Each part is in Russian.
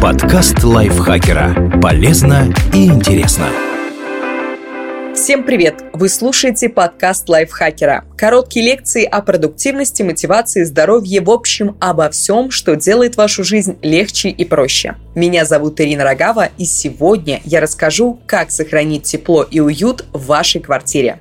Подкаст лайфхакера. Полезно и интересно. Всем привет! Вы слушаете подкаст лайфхакера. Короткие лекции о продуктивности, мотивации, здоровье, в общем, обо всем, что делает вашу жизнь легче и проще. Меня зовут Ирина Рогава, и сегодня я расскажу, как сохранить тепло и уют в вашей квартире.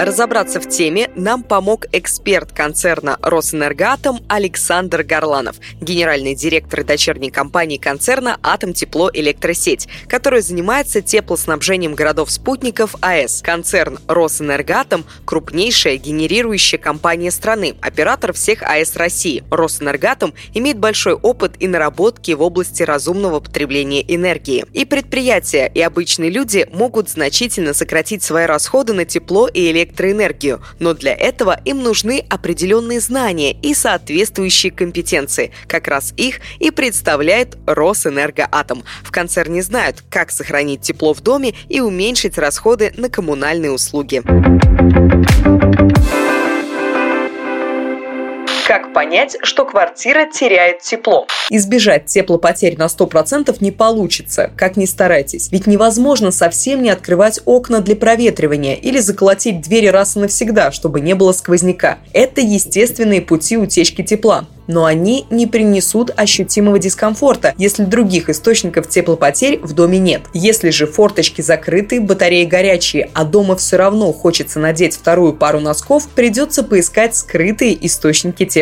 Разобраться в теме нам помог эксперт концерна «Росэнергоатом» Александр Горланов, генеральный директор дочерней компании концерна «Атом Тепло Электросеть», которая занимается теплоснабжением городов-спутников АЭС. Концерн «Росэнергоатом» – крупнейшая генерирующая компания страны, оператор всех АЭС России. «Росэнергоатом» имеет большой опыт и наработки в области разумного потребления энергии. И предприятия, и обычные люди могут значительно сократить свои расходы на тепло и электроэнергию электроэнергию, но для этого им нужны определенные знания и соответствующие компетенции. Как раз их и представляет Росэнергоатом. В концерне знают, как сохранить тепло в доме и уменьшить расходы на коммунальные услуги. Как понять, что квартира теряет тепло? Избежать теплопотерь на 100% не получится, как ни старайтесь. Ведь невозможно совсем не открывать окна для проветривания или заколотить двери раз и навсегда, чтобы не было сквозняка. Это естественные пути утечки тепла но они не принесут ощутимого дискомфорта, если других источников теплопотерь в доме нет. Если же форточки закрыты, батареи горячие, а дома все равно хочется надеть вторую пару носков, придется поискать скрытые источники теплопотерь.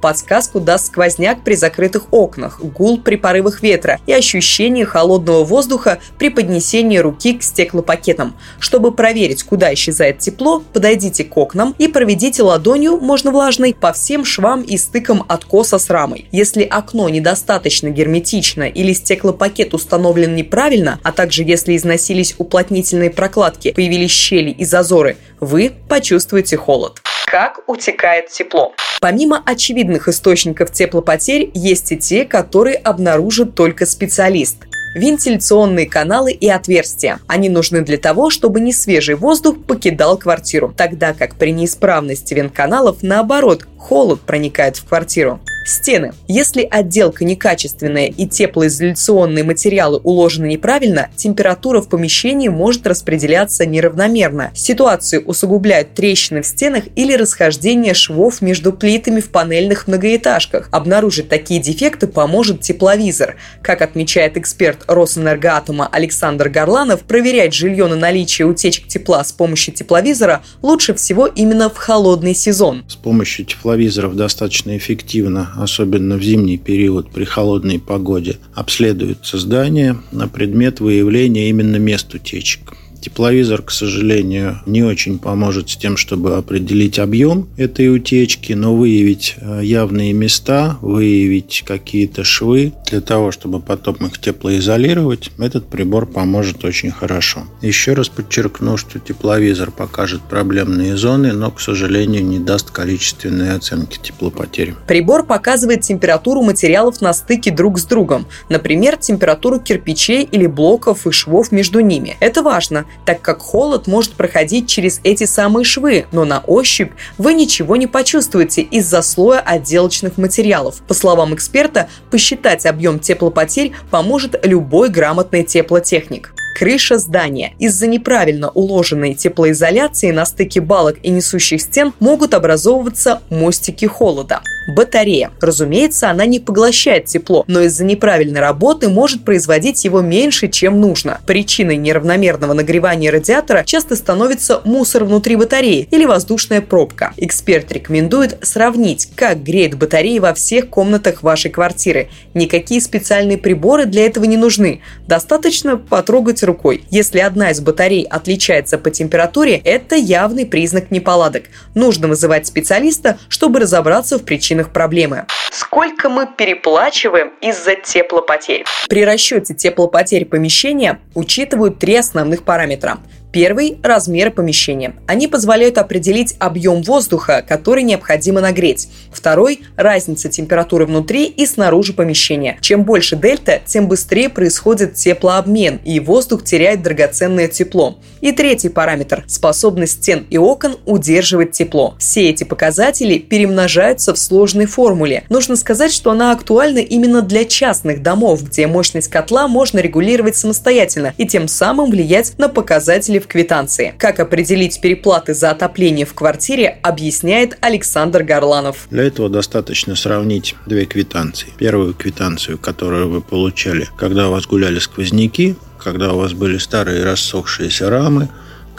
Подсказку даст сквозняк при закрытых окнах, гул при порывах ветра и ощущение холодного воздуха при поднесении руки к стеклопакетам. Чтобы проверить, куда исчезает тепло, подойдите к окнам и проведите ладонью, можно влажной, по всем швам и стыкам откоса с рамой. Если окно недостаточно герметично или стеклопакет установлен неправильно, а также если износились уплотнительные прокладки, появились щели и зазоры, вы почувствуете холод как утекает тепло. Помимо очевидных источников теплопотерь, есть и те, которые обнаружит только специалист вентиляционные каналы и отверстия. Они нужны для того, чтобы не свежий воздух покидал квартиру, тогда как при неисправности вентканалов, наоборот, холод проникает в квартиру. Стены. Если отделка некачественная и теплоизоляционные материалы уложены неправильно, температура в помещении может распределяться неравномерно. Ситуацию усугубляют трещины в стенах или расхождение швов между плитами в панельных многоэтажках. Обнаружить такие дефекты поможет тепловизор. Как отмечает эксперт Росэнергоатома Александр Горланов, проверять жилье на наличие утечек тепла с помощью тепловизора лучше всего именно в холодный сезон. С помощью тепловизоров достаточно эффективно особенно в зимний период при холодной погоде, обследуется здание на предмет выявления именно мест утечек. Тепловизор, к сожалению, не очень поможет с тем, чтобы определить объем этой утечки, но выявить э, явные места, выявить какие-то швы для того, чтобы потом их теплоизолировать, этот прибор поможет очень хорошо. Еще раз подчеркну, что тепловизор покажет проблемные зоны, но, к сожалению, не даст количественные оценки теплопотери. Прибор показывает температуру материалов на стыке друг с другом, например, температуру кирпичей или блоков и швов между ними. Это важно, так как холод может проходить через эти самые швы, но на ощупь вы ничего не почувствуете из-за слоя отделочных материалов. По словам эксперта, посчитать объем теплопотерь поможет любой грамотный теплотехник крыша здания. Из-за неправильно уложенной теплоизоляции на стыке балок и несущих стен могут образовываться мостики холода батарея. Разумеется, она не поглощает тепло, но из-за неправильной работы может производить его меньше, чем нужно. Причиной неравномерного нагревания радиатора часто становится мусор внутри батареи или воздушная пробка. Эксперт рекомендует сравнить, как греет батареи во всех комнатах вашей квартиры. Никакие специальные приборы для этого не нужны. Достаточно потрогать рукой. Если одна из батарей отличается по температуре, это явный признак неполадок. Нужно вызывать специалиста, чтобы разобраться в причинах причинах проблемы. Сколько мы переплачиваем из-за теплопотерь? При расчете теплопотерь помещения учитывают три основных параметра Первый – размеры помещения. Они позволяют определить объем воздуха, который необходимо нагреть. Второй – разница температуры внутри и снаружи помещения. Чем больше дельта, тем быстрее происходит теплообмен, и воздух теряет драгоценное тепло. И третий параметр – способность стен и окон удерживать тепло. Все эти показатели перемножаются в сложной формуле. Нужно сказать, что она актуальна именно для частных домов, где мощность котла можно регулировать самостоятельно и тем самым влиять на показатели в квитанции. Как определить переплаты за отопление в квартире, объясняет Александр Горланов. Для этого достаточно сравнить две квитанции. Первую квитанцию, которую вы получали, когда у вас гуляли сквозняки, когда у вас были старые рассохшиеся рамы,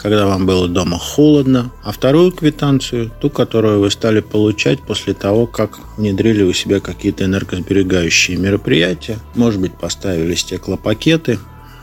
когда вам было дома холодно, а вторую квитанцию, ту, которую вы стали получать после того, как внедрили у себя какие-то энергосберегающие мероприятия. Может быть, поставили стеклопакеты,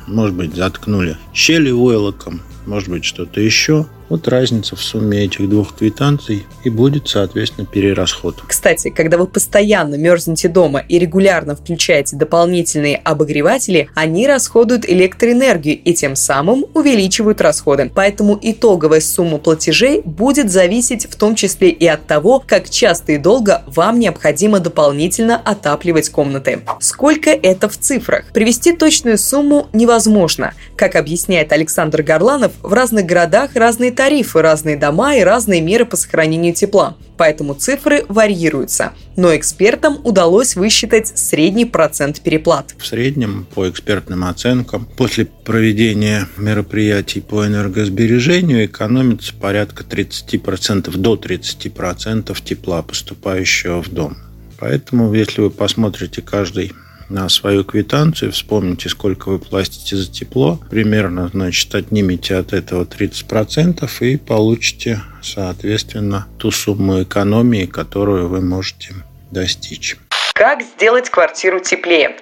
может быть, заткнули щели войлоком, может быть, что-то еще. Вот разница в сумме этих двух квитанций и будет, соответственно, перерасход. Кстати, когда вы постоянно мерзнете дома и регулярно включаете дополнительные обогреватели, они расходуют электроэнергию и тем самым увеличивают расходы. Поэтому итоговая сумма платежей будет зависеть в том числе и от того, как часто и долго вам необходимо дополнительно отапливать комнаты. Сколько это в цифрах? Привести точную сумму невозможно. Как объясняет Александр Горланов, в разных городах разные тарифы, разные дома и разные меры по сохранению тепла, поэтому цифры варьируются. Но экспертам удалось высчитать средний процент переплат. В среднем, по экспертным оценкам, после проведения мероприятий по энергосбережению экономится порядка 30% до 30% тепла, поступающего в дом. Поэтому, если вы посмотрите каждый на свою квитанцию, вспомните, сколько вы платите за тепло, примерно, значит, отнимите от этого 30% и получите, соответственно, ту сумму экономии, которую вы можете достичь. Как сделать квартиру теплее?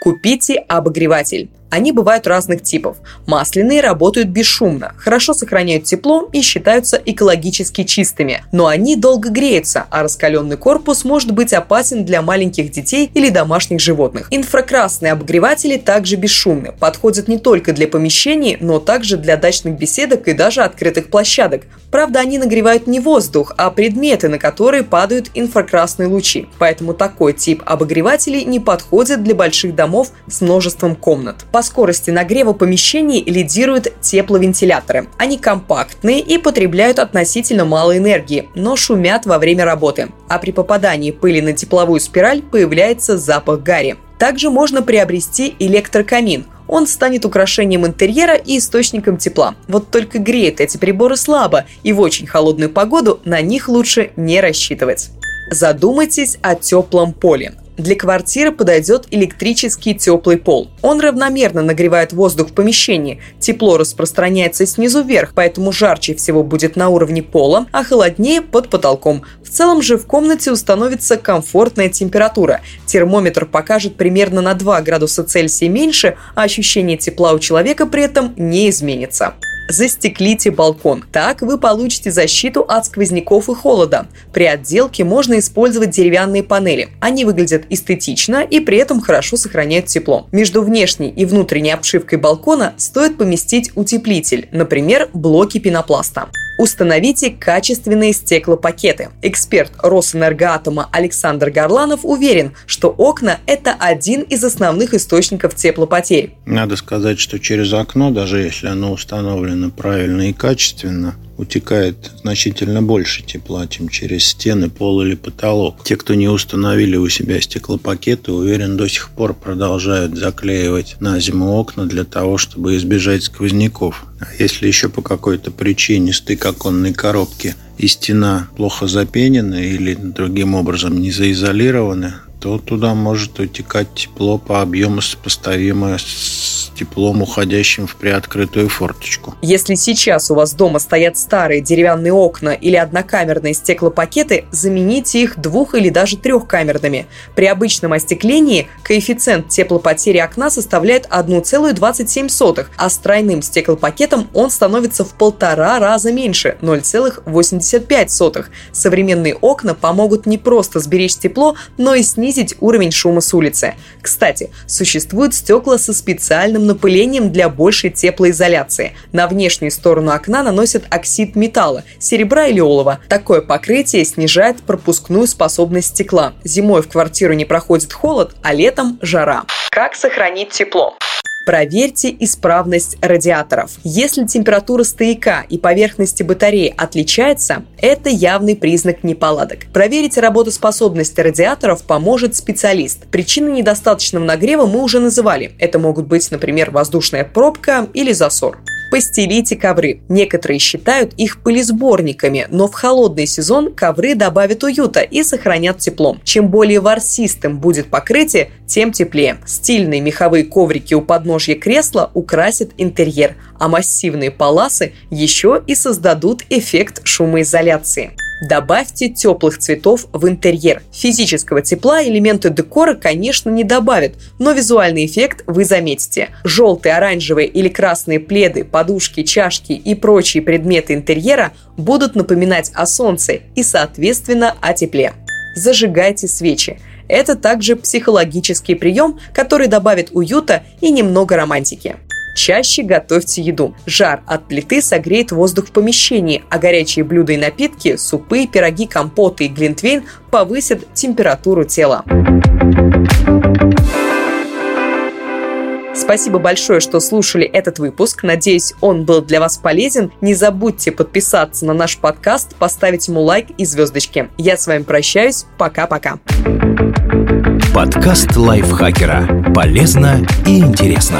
Купите обогреватель. Они бывают разных типов. Масляные работают бесшумно, хорошо сохраняют тепло и считаются экологически чистыми. Но они долго греются, а раскаленный корпус может быть опасен для маленьких детей или домашних животных. Инфракрасные обогреватели также бесшумны, подходят не только для помещений, но также для дачных беседок и даже открытых площадок. Правда, они нагревают не воздух, а предметы, на которые падают инфракрасные лучи. Поэтому такой тип обогревателей не подходит для больших домов с множеством комнат. По скорости нагрева помещений лидируют тепловентиляторы. Они компактные и потребляют относительно мало энергии, но шумят во время работы. А при попадании пыли на тепловую спираль появляется запах гари. Также можно приобрести электрокамин. Он станет украшением интерьера и источником тепла. Вот только греет эти приборы слабо, и в очень холодную погоду на них лучше не рассчитывать. Задумайтесь о теплом поле. Для квартиры подойдет электрический теплый пол. Он равномерно нагревает воздух в помещении. Тепло распространяется снизу вверх, поэтому жарче всего будет на уровне пола, а холоднее под потолком. В целом же в комнате установится комфортная температура. Термометр покажет примерно на 2 градуса Цельсия меньше, а ощущение тепла у человека при этом не изменится застеклите балкон. Так вы получите защиту от сквозняков и холода. При отделке можно использовать деревянные панели. Они выглядят эстетично и при этом хорошо сохраняют тепло. Между внешней и внутренней обшивкой балкона стоит поместить утеплитель, например, блоки пенопласта. Установите качественные стеклопакеты. Эксперт Росэнергоатома Александр Горланов уверен, что окна – это один из основных источников теплопотерь. Надо сказать, что через окно, даже если оно установлено правильно и качественно, утекает значительно больше тепла, чем через стены, пол или потолок. Те, кто не установили у себя стеклопакеты, уверен, до сих пор продолжают заклеивать на зиму окна для того, чтобы избежать сквозняков. А если еще по какой-то причине стык оконной коробки и стена плохо запенены или другим образом не заизолированы, то туда может утекать тепло по объему сопоставимое с теплом, уходящим в приоткрытую форточку. Если сейчас у вас дома стоят старые деревянные окна или однокамерные стеклопакеты, замените их двух- или даже трехкамерными. При обычном остеклении коэффициент теплопотери окна составляет 1,27, а с тройным стеклопакетом он становится в полтора раза меньше – 0,85. Современные окна помогут не просто сберечь тепло, но и снизить уровень шума с улицы. Кстати, существуют стекла со специальным напылением для большей теплоизоляции. На внешнюю сторону окна наносят оксид металла, серебра или олова. Такое покрытие снижает пропускную способность стекла. Зимой в квартиру не проходит холод, а летом – жара. Как сохранить тепло? Проверьте исправность радиаторов. Если температура стояка и поверхности батареи отличается, это явный признак неполадок. Проверить работоспособность радиаторов поможет специалист. Причины недостаточного нагрева мы уже называли. Это могут быть, например, воздушная пробка или засор. Постелите ковры. Некоторые считают их пылесборниками, но в холодный сезон ковры добавят уюта и сохранят тепло. Чем более ворсистым будет покрытие, тем теплее. Стильные меховые коврики у подножья кресла украсят интерьер, а массивные паласы еще и создадут эффект шумоизоляции. Добавьте теплых цветов в интерьер. Физического тепла элементы декора, конечно, не добавят, но визуальный эффект вы заметите. Желтые, оранжевые или красные пледы, подушки, чашки и прочие предметы интерьера будут напоминать о солнце и, соответственно, о тепле. Зажигайте свечи. Это также психологический прием, который добавит уюта и немного романтики. Чаще готовьте еду. Жар от плиты согреет воздух в помещении, а горячие блюда и напитки, супы, пироги, компоты и глинтвейн повысят температуру тела. Спасибо большое, что слушали этот выпуск. Надеюсь, он был для вас полезен. Не забудьте подписаться на наш подкаст, поставить ему лайк и звездочки. Я с вами прощаюсь. Пока-пока. Подкаст лайфхакера. Полезно и интересно.